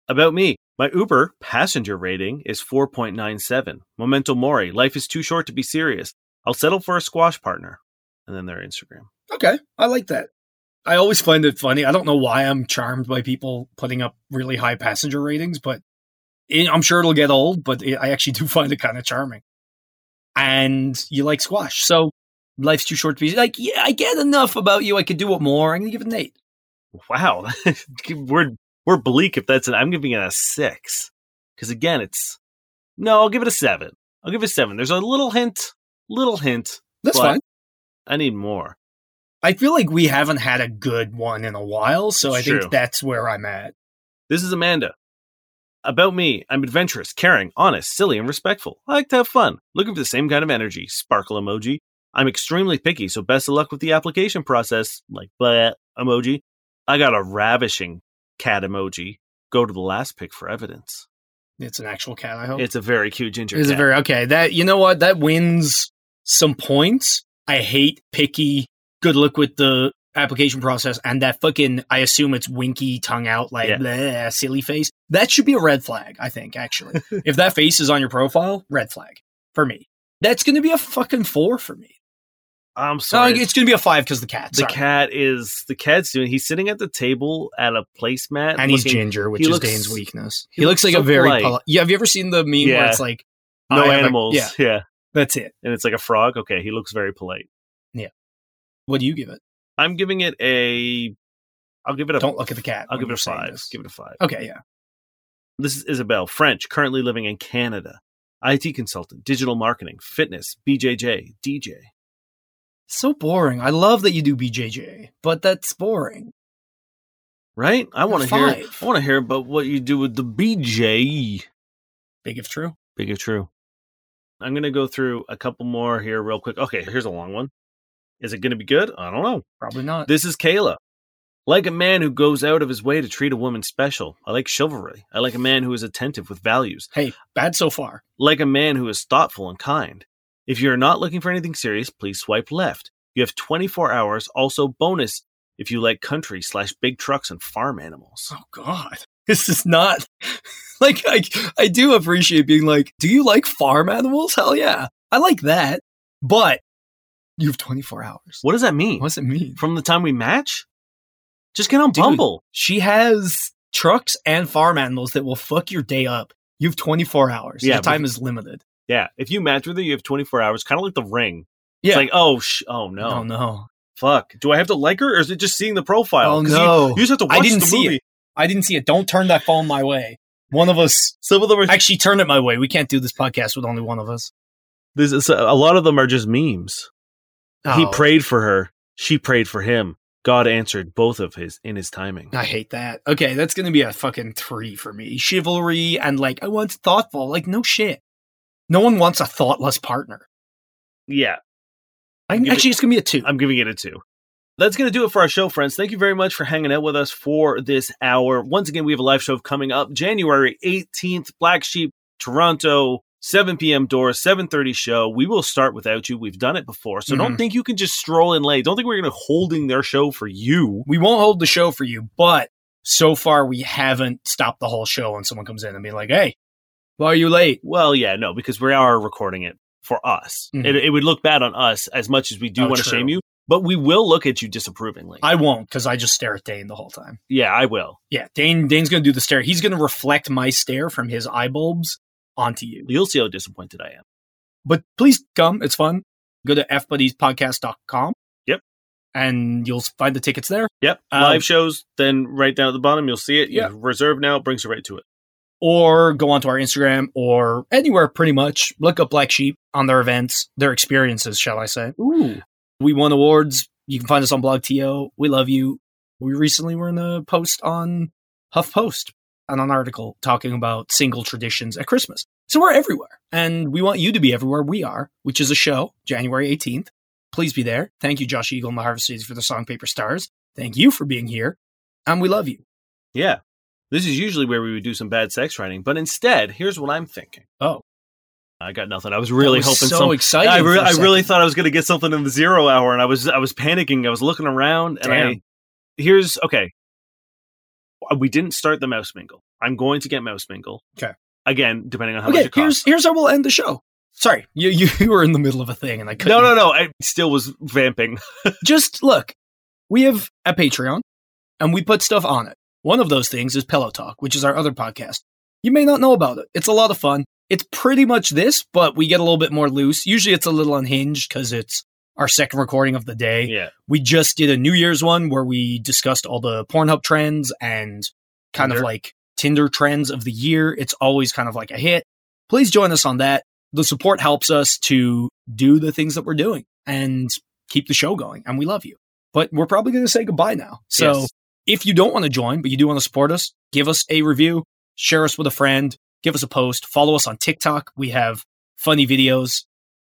About me, my Uber passenger rating is 4.97. Memento mori. Life is too short to be serious. I'll settle for a squash partner. And then their Instagram. okay. I like that. I always find it funny. I don't know why I'm charmed by people putting up really high passenger ratings, but it, I'm sure it'll get old, but it, I actually [LAUGHS] do find it kind of charming. And you like squash. So life's too short to be like, yeah, I get enough about you. I could do it more. I'm going to give it an eight. Wow. [LAUGHS] we're we're bleak if that's an I'm giving it a six. Because again, it's no, I'll give it a seven. I'll give it a seven. There's a little hint, little hint. That's fine. I need more. I feel like we haven't had a good one in a while. So I true. think that's where I'm at. This is Amanda. About me, I'm adventurous, caring, honest, silly, and respectful. I like to have fun. Looking for the same kind of energy. Sparkle emoji. I'm extremely picky, so best of luck with the application process. Like bleh emoji. I got a ravishing cat emoji. Go to the last pic for evidence. It's an actual cat, I hope. It's a very cute ginger it's cat. it very okay? That you know what? That wins some points. I hate picky. Good luck with the application process and that fucking. I assume it's winky tongue out like Yeah. bleh, silly face. That should be a red flag. I think actually, [LAUGHS] if that face is on your profile, red flag for me. That's going to be a fucking four for me. I'm No, sorry. it's going to be a five because the cat. the cat is the cat's doing. He's sitting at the table at a placemat, and he's ginger, which he is looks- Dane's weakness. he He, looks, looks like so a very poli- yeah. Have you ever seen the meme Yeah. where it's like no I have a- animals. yeah, yeah, that's it. and it's like a frog. Okay, he looks very polite. What do you give it? I'm giving it a. I'll give it a. Don't look at the cat. I'll give it a five. this. Give it a five. Okay, yeah. This is Isabel, French, currently living in Canada. IT consultant, digital marketing, fitness, BJJ, DJ. So boring. I love that you do BJJ, but that's boring. Right? I want to hear. I want to hear about what you do with the BJ. Big if true. Big if true. I'm gonna go through a couple more here real quick. Okay, here's a long one. Is it gonna be good? I don't know. Probably not. This is Kayla. Like a man who goes out of his way to treat a woman special. I like chivalry. I like a man who is attentive with values. hey, bad so far. Like a man who is thoughtful and kind. If you're not looking for anything serious, please swipe left. You have 24 hours. Also, bonus if you like country slash big trucks and farm animals. Oh God, [LAUGHS] this is not [LAUGHS] like I. I do appreciate being like, do you like farm animals? Hell yeah, I like that. But you have 24 hours. What does that mean? What does it mean? From the time we match? Just get on Dude. Bumble. She has trucks and farm animals that will fuck your day up. You have 24 hours. Yeah, Your time is limited. Yeah. If you match with her, you have 24 hours, kind of like the ring. Yeah. It's like, oh, sh- oh no. Oh no. Fuck. Do I have to like her or is it just seeing the profile? Oh, 'Cause you- no. You, just have to watch I didn't the see movie. it. I didn't see it. Don't turn that phone my way. One of us Some of them are. actually turn it my way. We can't do this podcast with only one of us. This is, a lot of them are just memes. He Oh, prayed for her. She prayed for him. God answered both of his in his timing. I hate that. Okay, that's gonna be a fucking three for me. Chivalry and like I want thoughtful. Like no shit. No one wants a thoughtless partner. Yeah. I, Give it- actually, it's gonna be a two. I'm giving it a two. That's going to do it for our show, friends. Thank you very much for hanging out with us for this hour. Once again, we have a live show coming up January 18th, Black Sheep, Toronto, 7 p.m. doors, 7.30 show. We will start without you. We've done it before. So don't Mhm. think you can just stroll in late. Don't think we're going to holding their show for you. we won't hold the show for you, but so far we haven't stopped the whole show when someone comes in and be like, "Hey, why are you late?" Well, yeah, no, because we are recording it for us. Mhm. It, it would look bad on us as much as we do Oh, want to shame you, but we will look at you disapprovingly. I won't because I just stare at Dane the whole time. yeah, I will. Yeah, Dane. Dane's gonna do the stare. He's gonna reflect my stare from his eye bulbs onto you. You'll see how disappointed I am. But please come. It's fun. Go to fbuddiespodcast.com. Yep. And you'll find the tickets there. Yep. Um, Live shows, then right down at the bottom, you'll see it. You Yeah. reserve now, it brings you right to it. Or go onto our Instagram or anywhere pretty much. Look up Black Sheep on their events, their experiences, shall I say. Ooh. We won awards. You can find us on BlogTO. We love you. We recently were in a post on HuffPost on an article talking about single traditions at Christmas. So we're everywhere. And we want you to be everywhere we are, which is a show, January 18th. Please be there. Thank you, Josh Eagle and the Harvest Seeds for the song Paper Stars. Thank you for being here. And we love you. Yeah. This is usually where we would do some bad sex writing, but instead, here's what I'm thinking. Oh. I got nothing. I was really was hoping so some. excited. I, re- I really thought I was going to get something in the zero hour, and I was I was panicking. I was looking around, and I here's okay. Uh, we didn't start the mouse mingle. I'm going to get mouse mingle. Okay. Again, depending on how much Okay, it costs. here's here's how we'll end the show. Sorry, you you, [LAUGHS] you were in the middle of a thing and I couldn't. No, no, no. I still was vamping. [LAUGHS] just look, we have a Patreon and we put stuff on it. One of those things is Pillow Talk, which is our other podcast. You may not know about it. It's a lot of fun. It's pretty much this, but we get a little bit more loose. Usually it's a little unhinged because it's our second recording of the day. Yeah. We just did a New Year's one where we discussed all the Pornhub trends and kind of like Tinder trends of the year. It's always kind of like a hit. Please join us on that. The support helps us to do the things that we're doing and keep the show going. And we love you. But we're probably going to say goodbye now. So Yes. if you don't want to join, but you do want to support us, give us a review, share us with a friend, give us a post, follow us on TikTok. We have funny videos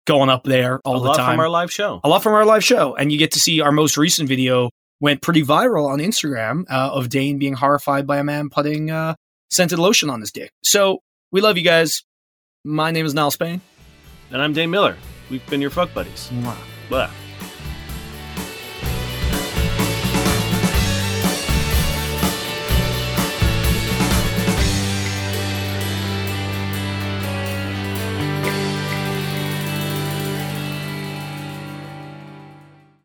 going up there all a the lot time from our live show. a lot from our live show, and you get to see our most recent video went pretty viral on Instagram uh, of Dane being horrified by a man putting uh, scented lotion on his dick. So we love you guys. My name is Niall Spain. And I'm Dane Miller. We've been your fuck buddies. Mwah. Blah.